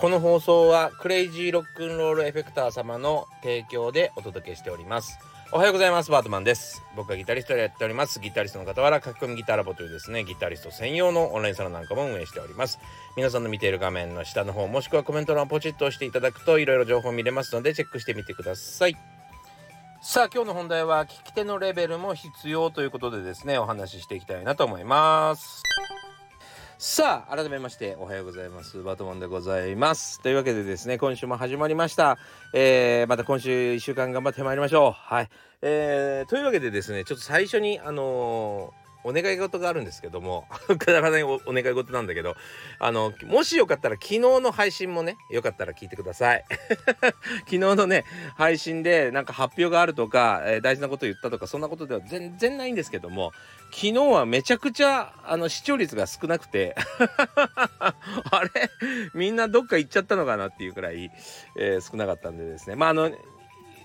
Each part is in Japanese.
この放送はクレイジーロックンロールエフェクター様の提供でお届けしております。おはようございます。バートマンです。僕はギタリストでやっております。ギタリストの傍ら書き込みギターラボというですねギタリスト専用のオンラインサロンなんかも運営しております。皆さんの見ている画面の下の方もしくはコメント欄をポチッと押していただくといろいろ情報見れますのでチェックしてみてください。さあ今日の本題は聞き手のレベルも必要ということでですねお話ししていきたいなと思います。さあ改めましておはようございます。バトモンでございます。というわけでですね今週も始まりました。えー、また今週1週間頑張ってまいりましょう。はい。えー、というわけでですねちょっと最初にあのーお願い事があるんですけども くだらないおお願い事なんだけどあのもしよかったら昨日の配信もねよかったら聞いてください。昨日のね配信でなんか発表があるとか、えー、大事なこと言ったとかそんなことでは全然ないんですけども昨日はめちゃくちゃあの視聴率が少なくて あれ？みんなどっか行っちゃったのかなっていうくらい、えー、少なかったんでですね。まああの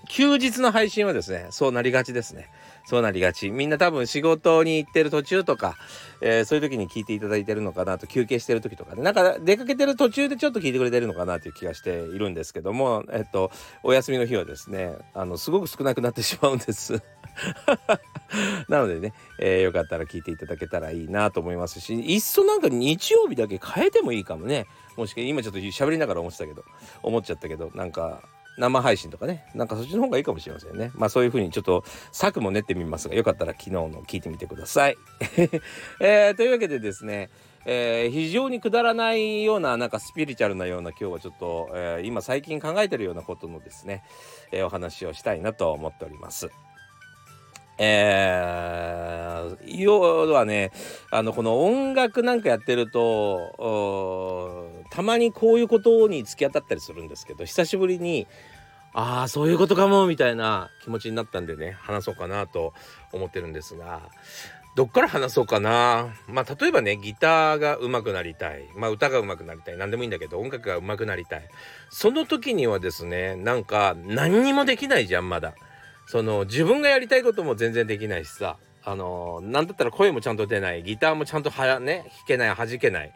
休日の配信はですねそうなりがちですね。そうなりがち。みんな多分仕事に行ってる途中とか、えー、そういう時に聞いていただいてるのかなと休憩してる時とかね。なんか出かけてる途中でちょっと聞いてくれてるのかなという気がしているんですけどもえっとお休みの日はですねあのすごく少なくなってしまうんです。なのでね、えー、よかったら聞いていただけたらいいなと思いますしいっそなんか日曜日だけ変えてもいいかもね。もしか今ちょっと喋りながら思ってたけど思っちゃったけどなんか生配信とかね。なんかそっちの方がいいかもしれませんね。まあそういう風にちょっと策も練ってみますがよかったら昨日の聞いてみてください、えー、というわけでですねえー、非常にくだらないようななんかスピリチュアルなような今日はちょっと、えー、今最近考えてるようなことのですね、えー、お話をしたいなと思っております。えー、要はねあのこの音楽なんかやってるとたまにこういうことに突き当たったりするんですけど久しぶりにああそういうことかもみたいな気持ちになったんでね話そうかなと思ってるんですがどっから話そうかな。まあ例えばねギターが上手くなりたい。まあ歌が上手くなりたい。何でもいいんだけど音楽が上手くなりたい。その時にはですねなんか何にもできないじゃんまだ。その自分がやりたいことも全然できないしさ。あのなんだったら声もちゃんと出ない。ギターもちゃんとはね弾けない。弾けない。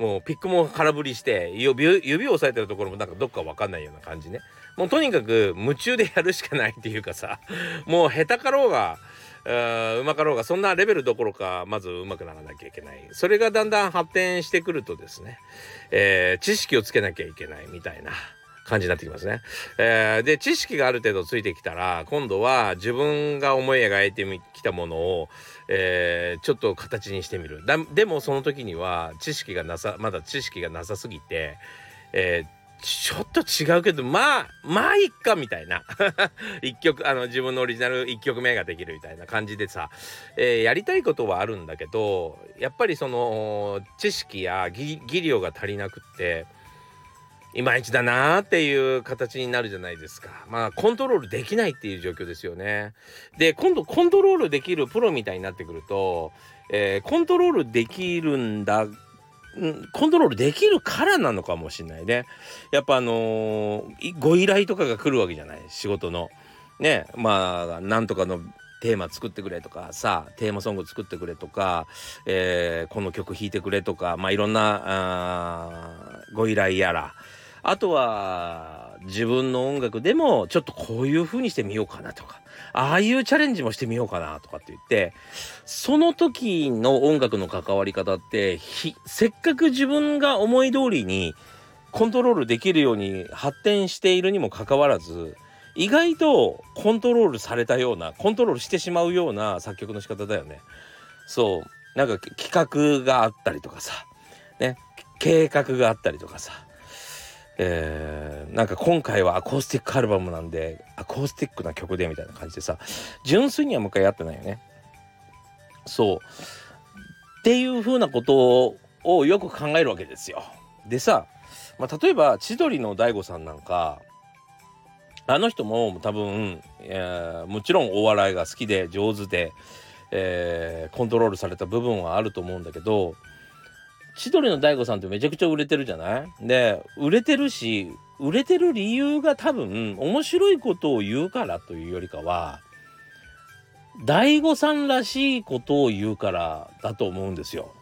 もうピックも空振りして指指を押さえてるところもなんかどっか分かんないような感じねもうとにかく夢中でやるしかないっていうかさ もう下手かろうがうまかろうがそんなレベルどころかまずうまくならなきゃいけないそれがだんだん発展してくるとですね、えー、知識をつけなきゃいけないみたいな感じになってきますね。えー、で知識がある程度ついてきたら今度は自分が思い描いてきたものを、えー、ちょっと形にしてみる。でもその時には知識がなさまだ知識がなさすぎて、えーちょっと違うけどまあまあいっかみたいな。一曲あの自分のオリジナル1曲目ができるみたいな感じでさ、えー、やりたいことはあるんだけどやっぱりその知識や技量が足りなくっていまいちだなーっていう形になるじゃないですか。まあコントロールできないっていう状況ですよね。で今度コントロールできるプロみたいになってくると、えー、コントロールできるんだコントロールできるからなのかもしれないね。やっぱあのー、ご依頼とかが来るわけじゃない？仕事の。ねまあなんとかのテーマ作ってくれとかさテーマソング作ってくれとか、えー、この曲弾いてくれとかまあいろんなご依頼やらあとは自分の音楽でもちょっとこういう風にしてみようかなとかああいうチャレンジもしてみようかなとかって言ってその時の音楽の関わり方ってせっかく自分が思い通りにコントロールできるように発展しているにもかかわらず意外とコントロールされたようなコントロールしてしまうような作曲の仕方だよね。そう。なんか企画があったりとかさ。ね。計画があったりとかさ。えー、なんか今回はアコースティックアルバムなんでアコースティックな曲でみたいな感じでさ純粋にはもう一回やってないよね。そうっていう風なことをよく考えるわけですよ。でさ、まあ、例えば千鳥の大悟さんなんかあの人も多分、え、もちろんお笑いが好きで上手で、えー、コントロールされた部分はあると思うんだけど千鳥の大悟さんってめちゃくちゃ売れてるじゃない？で売れてるし売れてる理由が多分面白いことを言うからというよりかは大悟さんらしいことを言うからだと思うんですよ。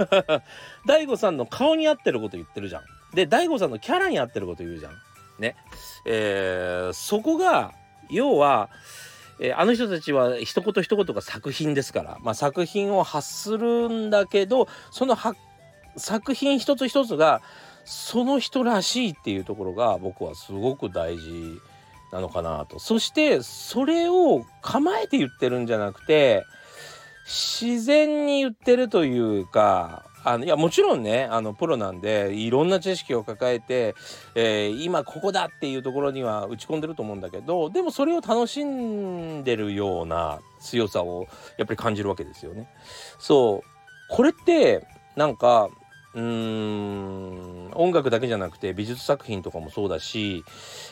大悟さんの顔に合ってること言ってるじゃん。で大悟さんのキャラに合ってること言うじゃん。ね。えー、そこが要は、えー、あの人たちは一言一言が作品ですから、まあ、作品を発するんだけどその発作品一つ一つがその人らしいっていうところが僕はすごく大事なのかなとそしてそれを構えて言ってるんじゃなくて自然に言ってるというかあのいやもちろんねあのプロなんでいろんな知識を抱えて、えー、今ここだっていうところには打ち込んでると思うんだけどでもそれを楽しんでるような強さをやっぱり感じるわけですよね。そうこれってなんかうん。音楽だけじゃなくて美術作品とかもそうだし、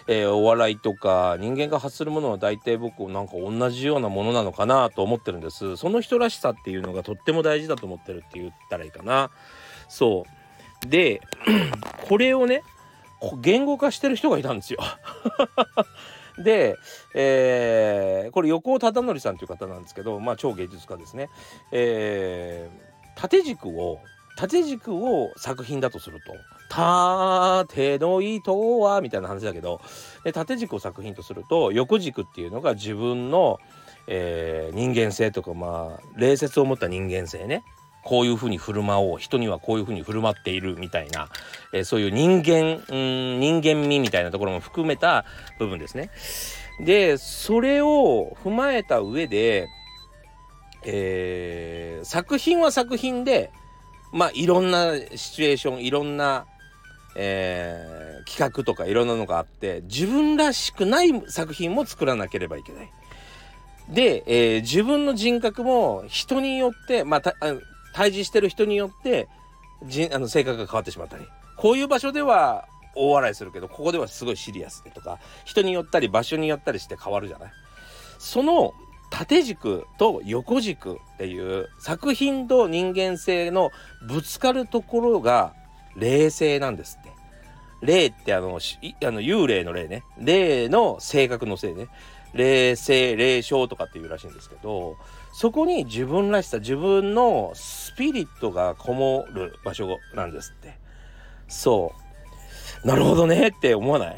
えー、お笑いとか人間が発するものは大体僕なんか同じようなものなのかなと思ってるんです。その人らしさっていうのがとっても大事だと思ってるって言ったらいいかな。そう。で これをね言語化してる人がいたんですよ。で、えー、これ横尾忠則さんという方なんですけどまあ超芸術家ですね。えー、縦軸を縦軸を作品だとすると「縦の糸は」みたいな話だけどで縦軸を作品とすると横軸っていうのが自分の、えー、人間性とかまあ礼節を持った人間性ねこういうふうに振る舞おう人にはこういうふうに振る舞っているみたいな、えー、そういう人間うん人間味みたいなところも含めた部分ですね。でそれを踏まえた上で、えー、作品は作品でまあいろんなシチュエーションいろんな、えー、企画とかいろんなのがあって自分らしくない作品も作らなければいけない。で、えー、自分の人格も人によってまあた対峙してる人によってじあの性格が変わってしまったりこういう場所では大笑いするけどここではすごいシリアスでとか人によったり場所によったりして変わるじゃないその縦軸と横軸っていう作品と人間性のぶつかるところが霊性なんですって。霊ってあのあの幽霊の霊ね。霊の性格のせいね。霊性霊障とかっていうらしいんですけどそこに自分らしさ自分のスピリットがこもる場所なんですって。そう。なるほどねって思わない？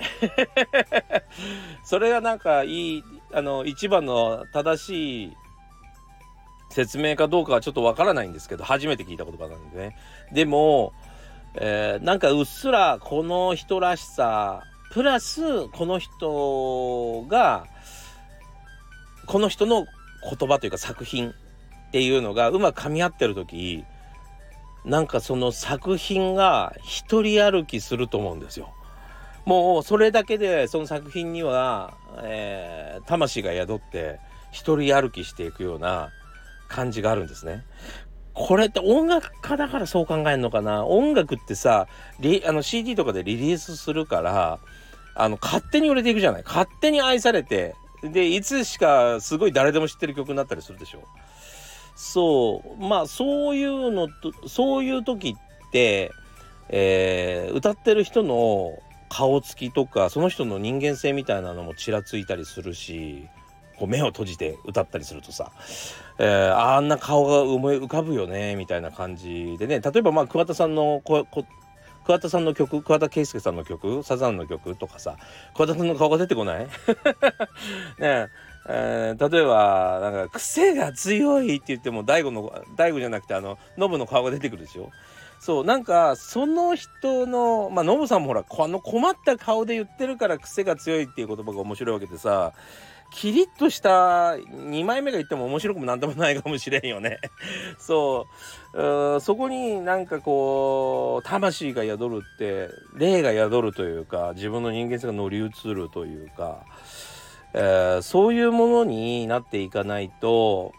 それがなんかいいあの一番の正しい説明かどうかはちょっとわからないんですけど初めて聞いた言葉なんでねでも、えー、なんかうっすらこの人らしさプラスこの人がこの人の言葉というか作品っていうのがうまく噛み合ってる時なんかその作品が一人歩きすると思うんですよ。もうそれだけでその作品には、えー、魂が宿って一人歩きしていくような感じがあるんですね。これって音楽家だからそう考えるのかな？音楽ってさあの CD とかでリリースするからあの勝手に売れていくじゃない？勝手に愛されてでいつしかすごい誰でも知ってる曲になったりするでしょ？そう。まあそういうのとそういう時って、えー、歌ってる人の顔つきとかその人の人間性みたいなのもちらついたりするしこう目を閉じて歌ったりするとさ、えー、あんな顔が思い浮かぶよねみたいな感じでね。例えばまあ桑田さんのここ桑田さんの曲桑田佳祐さんの曲サザンの曲とかさ桑田さんの顔が出てこない？ねえー、例えばなんか癖が強いって言っても大悟の大悟じゃなくてあのノブの顔が出てくるでしょ？そうなんかその人のまあノブさんもほらこの困った顔で言ってるから癖が強いっていう言葉が面白いわけでさキリッとした2枚目が言っても面白くもなんともないかもしれんよね。そう。そこになんかこう魂が宿るって霊が宿るというか自分の人間性が乗り移るというか、えー、そういうものになっていかないと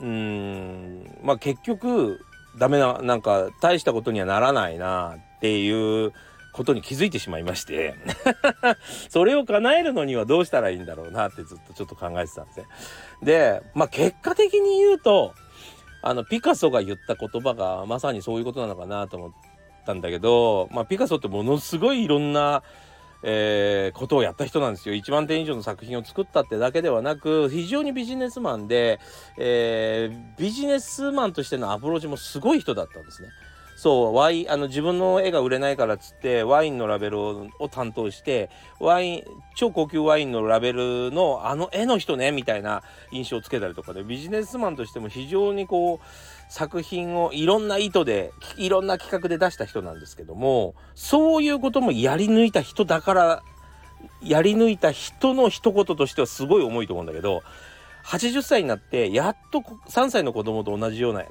うんまあ結局ダメななんか大したことにはならないなっていうことに気づいてしまいまして それを叶えるのにはどうしたらいいんだろうなってずっとちょっと考えてたんですね。でまあ結果的に言うとあのピカソが言った言葉がまさにそういうことなのかなと思ったんだけど、まあ、ピカソってものすごいいろんなえー、ことをやった人なんですよ。1万点以上の作品を作ったってだけではなく非常にビジネスマンで、えー、ビジネスマンとしてのアプローチもすごい人だったんですね。そうワインあの自分の絵が売れないからっつってワインのラベルを担当してワイン超高級ワインのラベルのあの絵の人ねみたいな印象をつけたりとかでビジネスマンとしても非常にこう作品をいろんな意図でいろんな企画で出した人なんですけどもそういうこともやり抜いた人だからやり抜いた人の一言としてはすごい重いと思うんだけど80歳になってやっと3歳の子供と同じような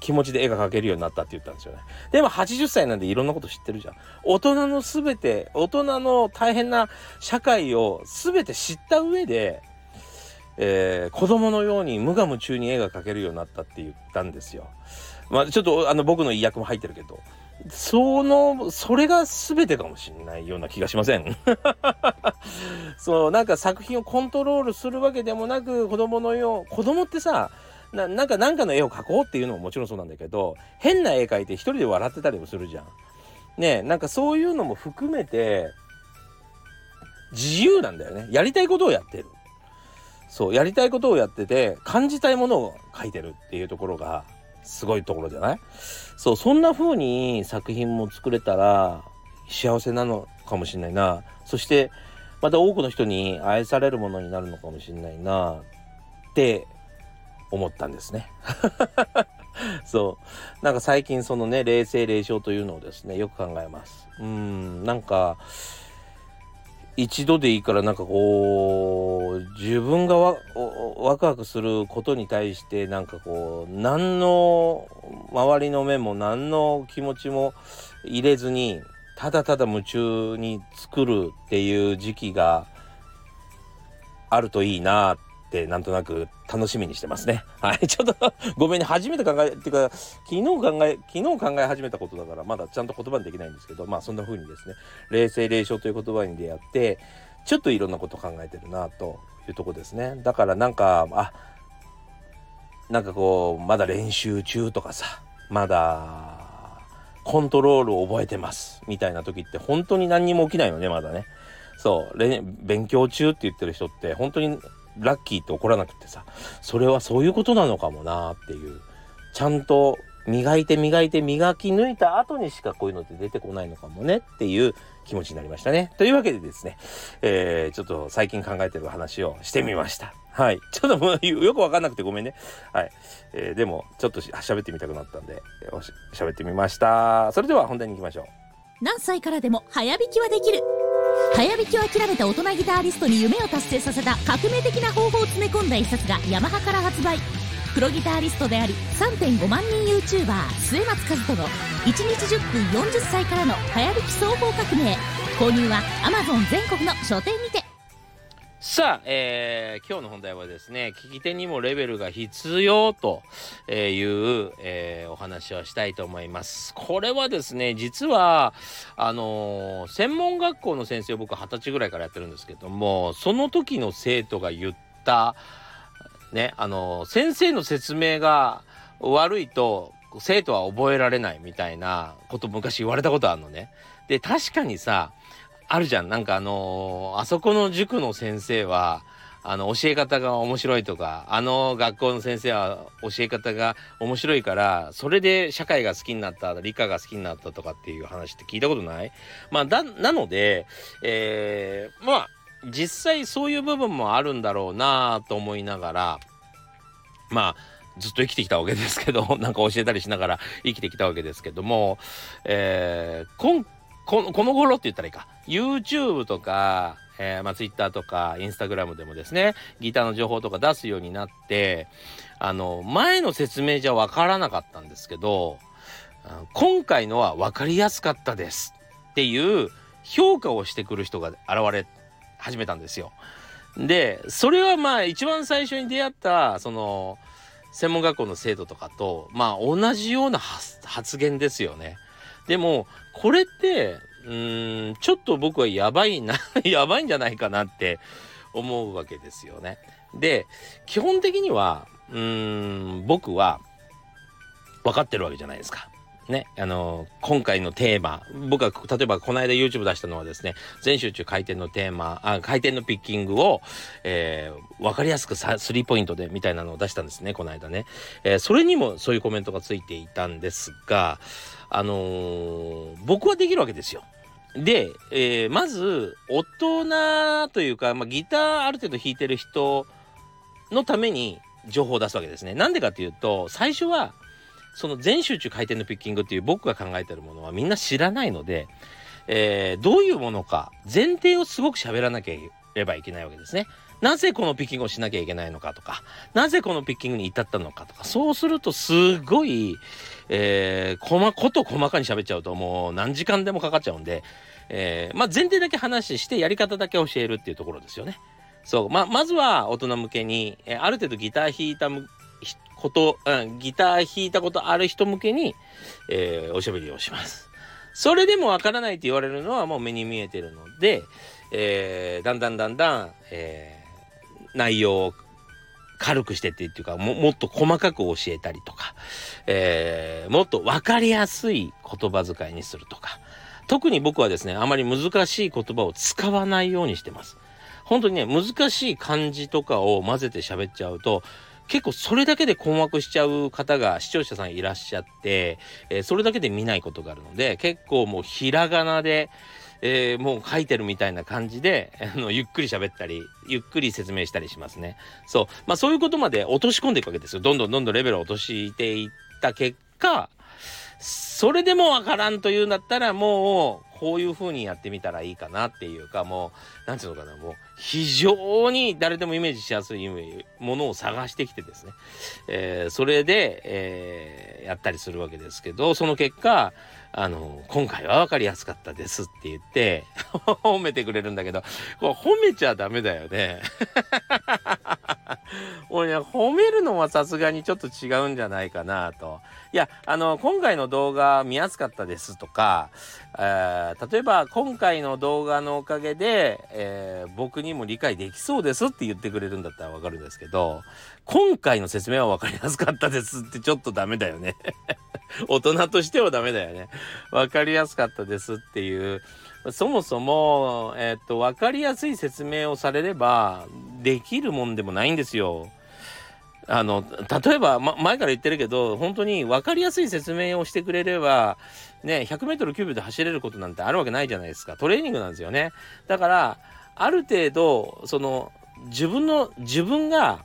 気持ちで絵が描けるようになったって言ったんですよね。でも80歳なんでいろんなこと知ってるじゃん。大人の全て、大人の大変な社会を全て知った上で、えー、子供のように無我夢中に絵が描けるようになったって言ったんですよ。まあちょっとあの僕の意訳も入ってるけど。その、それが全てかもしれないような気がしません そう、なんか作品をコントロールするわけでもなく、子供のよう、子供ってさ、ななんか何かの絵を描こうっていうのももちろんそうなんだけど変な絵描いて一人で笑ってたりもするじゃん。ねなんかそういうのも含めて自由なんだよねやりたいことをやってる。そうやりたいことをやってて感じたいものを描いてるっていうところがすごいところじゃない？そうそんな風に作品も作れたら幸せなのかもしれないなそしてまた多くの人に愛されるものになるのかもしれないなって思ったんですね。そうなんか最近そのね冷静冷笑というのをですねよく考えます。うんなんか一度でいいからなんかこう自分がワクワクすることに対してなんかこう何の周りの目も何の気持ちも入れずにただただ夢中に作るっていう時期があるといいなっってなんとなく楽しみにしてますね。はい。ちょっとごめんね。初めて考え、っていうか、昨日考え、昨日考え始めたことだから、まだちゃんと言葉にできないんですけど、まあそんな風にですね、冷静霊障という言葉に出会って、ちょっといろんなこと考えてるなというとこですね。だからなんか、あ、なんかこう、まだ練習中とかさ、まだ、コントロールを覚えてますみたいな時って本当に何にも起きないよねまだねそう勉強中って言ってる人って本当にラッキーって怒らなくてさそれはそういうことなのかもなっていうちゃんと磨いて磨いて磨き抜いた後にしかこういうのって出てこないのかもねっていう気持ちになりましたね。というわけでですね、えー、ちょっと最近考えてる話をしてみました。はい。ちょっともうよくわかんなくてごめんね。はい。えー、でも、ちょっと喋ってみたくなったんで、喋ってみました。それでは本題に行きましょう。何歳からでも早弾きはできる。早弾きを諦めた大人ギターリストに夢を達成させた革命的な方法を詰め込んだ一冊がヤマハから発売。プロギターリストであり3.5万人 YouTuber 末松和人の1日10分40歳からの早弾き双方革命。購入は Amazon 全国の書店にて。さあ、えー、今日の本題はですね、聞き手にもレベルが必要という、えー、お話をしたいと思います。これはですね、実は、あのー、専門学校の先生を僕二十歳ぐらいからやってるんですけども、その時の生徒が言った、ね、あの先生の説明が悪いと、生徒は覚えられないみたいなこと昔言われたことあるのね。で、確かにさ、あるじゃん。なんかあのー、あそこの塾の先生は、あの、教え方が面白いとか、あの学校の先生は教え方が面白いから、それで社会が好きになった、理科が好きになったとかっていう話って聞いたことない？まあ、だ、なので、えー、まあ、実際そういう部分もあるんだろうなと思いながら、まあ、ずっと生きてきたわけですけど、なんか教えたりしながら生きてきたわけですけども、えー、今このこの頃って言ったらいいか YouTube とか、えーまあ、Twitter とか Instagram でもですねギターの情報とか出すようになってあの前の説明じゃ分からなかったんですけど今回のは分かりやすかったですっていう評価をしてくる人が現れ始めたんですよ。でそれはまあ一番最初に出会ったその専門学校の生徒とかとまあ同じような発言ですよね。でもこれってうんちょっと僕はやばいな やばいんじゃないかなって思うわけですよね。で基本的にはうん僕は分かってるわけじゃないですか。ね、あの今回のテーマ僕は例えばこの間 YouTube 出したのはですね全集中回転のテーマあ回転のピッキングを、えー、分かりやすくスリーポイントでみたいなのを出したんですねこの間ね、えー、それにもそういうコメントがついていたんですがあのー、僕はできるわけですよ。で、えー、まず大人というか、まあ、ギターある程度弾いてる人のために情報を出すわけですね。なんでかっていうと最初はその全集中回転のピッキングっていう僕が考えてるものはみんな知らないので、えー、どういうものか前提をすごく喋らなければいけないわけですね。なぜこのピッキングをしなきゃいけないのかとか、なぜこのピッキングに至ったのかとか、そうするとすごい、えー、細こと細かに喋っちゃうともう何時間でもかかっちゃうんで、えー、まあ前提だけ話してやり方だけ教えるっていうところですよね。そう、まあ、まずは大人向けに、えー、ある程度ギター弾いたこと、うん、ギター弾いたことある人向けに、えー、おしゃべりをします。それでもわからないって言われるのはもう目に見えてるので、えー、だんだんだんだん、えー、内容を軽くしてってっていうかももっと細かく教えたりとか、えー、もっと分かりやすい言葉遣いにするとか特に僕はですねあまり難しい言葉を使わないようにしてます。本当にね難しい漢字とかを混ぜて喋っちゃうと結構それだけで困惑しちゃう方が視聴者さんいらっしゃって、えー、それだけで見ないことがあるので結構もうひらがなで、えー、もう書いてるみたいな感じであのゆっくり喋ったりゆっくり説明したりしますね。そうまあそういうことまで落とし込んでいくわけですよ。どんどんどんどんレベルを落としていった結果それでもわからんというんだったらもうこういう風にやってみたらいいかなっていうかもう何て言うのかなもう非常に誰でもイメージしやすいものを探してきてですね、えー、それで、えー、やったりするわけですけどその結果あの今回はわかりやすかったですって言って 褒めてくれるんだけど褒めちゃダメだよね。俺ね褒めるのはさすがにちょっと違うんじゃないかなと。いやあの今回の動画見やすかったですとか、えー、例えば今回の動画のおかげで、えー、僕にも理解できそうですって言ってくれるんだったらわかるんですけど今回の説明は分かりやすかったですってちょっとダメだよね 大人としてはダメだよね分かりやすかったですっていうそもそも、えっ、と、分かりやすい説明をされれば、できるもんでもないんですよ。あの、例えば、ま、前から言ってるけど、本当に分かりやすい説明をしてくれれば、ね、100メートル9秒で走れることなんてあるわけないじゃないですか。トレーニングなんですよね。だから、ある程度、その、自分の、自分が、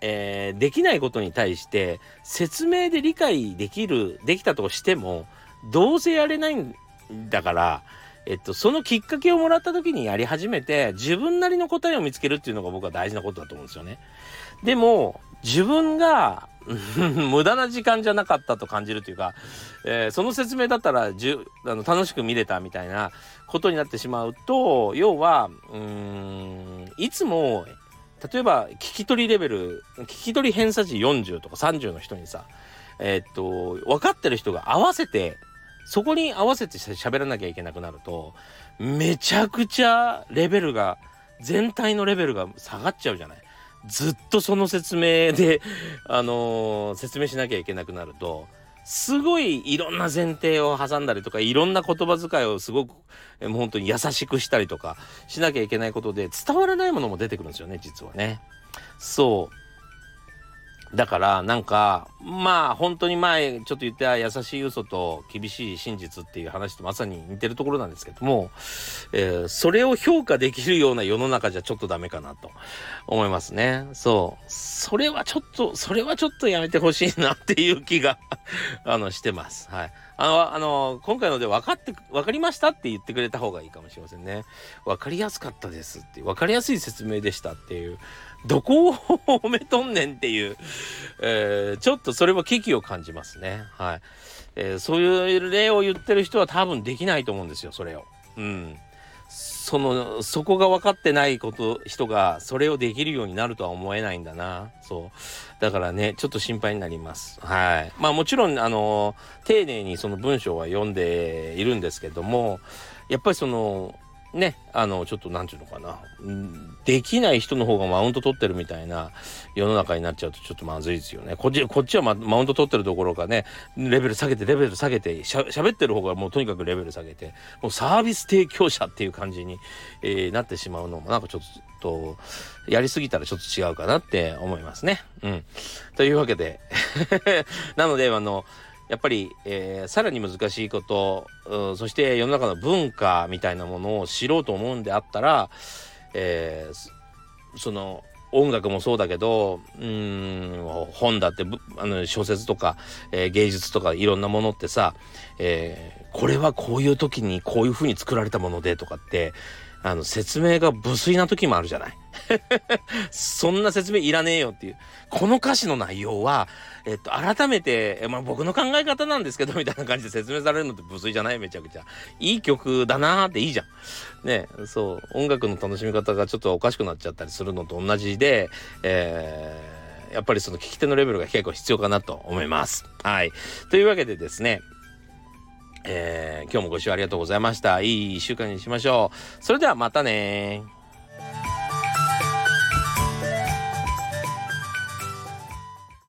えー、できないことに対して、説明で理解できる、できたとしても、どうせやれないんだから、えっと、そのきっかけをもらった時にやり始めて、自分なりの答えを見つけるっていうのが僕は大事なことだと思うんですよね。でも、自分が 無駄な時間じゃなかったと感じるというか、えー、その説明だったらじゅあの楽しく見れたみたいなことになってしまうと要はうんいつも例えば聞き取りレベル聞き取り偏差値40とか30の人にさえー、っと分かってる人が合わせてそこに合わせて喋らなきゃいけなくなるとめちゃくちゃレベルが全体のレベルが下がっちゃうじゃない。ずっとその説明で、あのー、説明しなきゃいけなくなるとすごいいろんな前提を挟んだりとかいろんな言葉遣いをすごくもう本当に優しくしたりとかしなきゃいけないことで伝わらないものも出てくるんですよね実はね。そうだからなんかまあ本当に前ちょっと言った優しい嘘と厳しい真実っていう話とまさに似てるところなんですけども、えー、それを評価できるような世の中じゃちょっとダメかなと思いますね。そう。それはちょっと、それはちょっとやめてほしいなっていう気が あの、してます。はい。あの、あの、今回ので分かって、分かりましたって言ってくれた方がいいかもしれませんね。分かりやすかったですって、分かりやすい説明でしたっていう。どこを褒めとんねんっていう、えー、ちょっとそれは危機を感じますね。はい。えー、そういう例を言ってる人は多分できないと思うんですよ、それを。うん。その、そこが分かってないこと、人がそれをできるようになるとは思えないんだな。そう。だからね、ちょっと心配になります。はい。まあもちろん、あの、丁寧にその文章は読んでいるんですけども、やっぱりその、ね、あの、ちょっとなんていうのかな、できない人の方がマウント取ってるみたいな世の中になっちゃうとちょっとまずいですよね。こっち、こっちはマウント取ってるどころかね、レベル下げて、レベル下げて、しゃ喋ってる方がもうとにかくレベル下げて、もうサービス提供者っていう感じに、えー、なってしまうのもなんかちょっと、やりすぎたらちょっと違うかなって思いますね。うん。というわけで なので、あの、やっぱり、えー、さらに難しいこと、うん、そして世の中の文化みたいなものを知ろうと思うんであったら、えー、その音楽もそうだけどうん本だってあの小説とか、えー、芸術とかいろんなものってさ、えー、これはこういう時にこういう風に作られたものでとかってあの説明が無粋な時もあるじゃない。そんな説明いらねえよっていう。この歌詞の内容は、えっと、改めて、まあ、僕の考え方なんですけど、みたいな感じで説明されるのって無粋じゃない？めちゃくちゃ。いい曲だなーっていいじゃん。ね、そう、音楽の楽しみ方がちょっとおかしくなっちゃったりするのと同じで、えー、やっぱりその聞き手のレベルが結構必要かなと思います。はい。というわけでですね、えー、今日もご視聴ありがとうございました。いい一週間にしましょう。それではまたね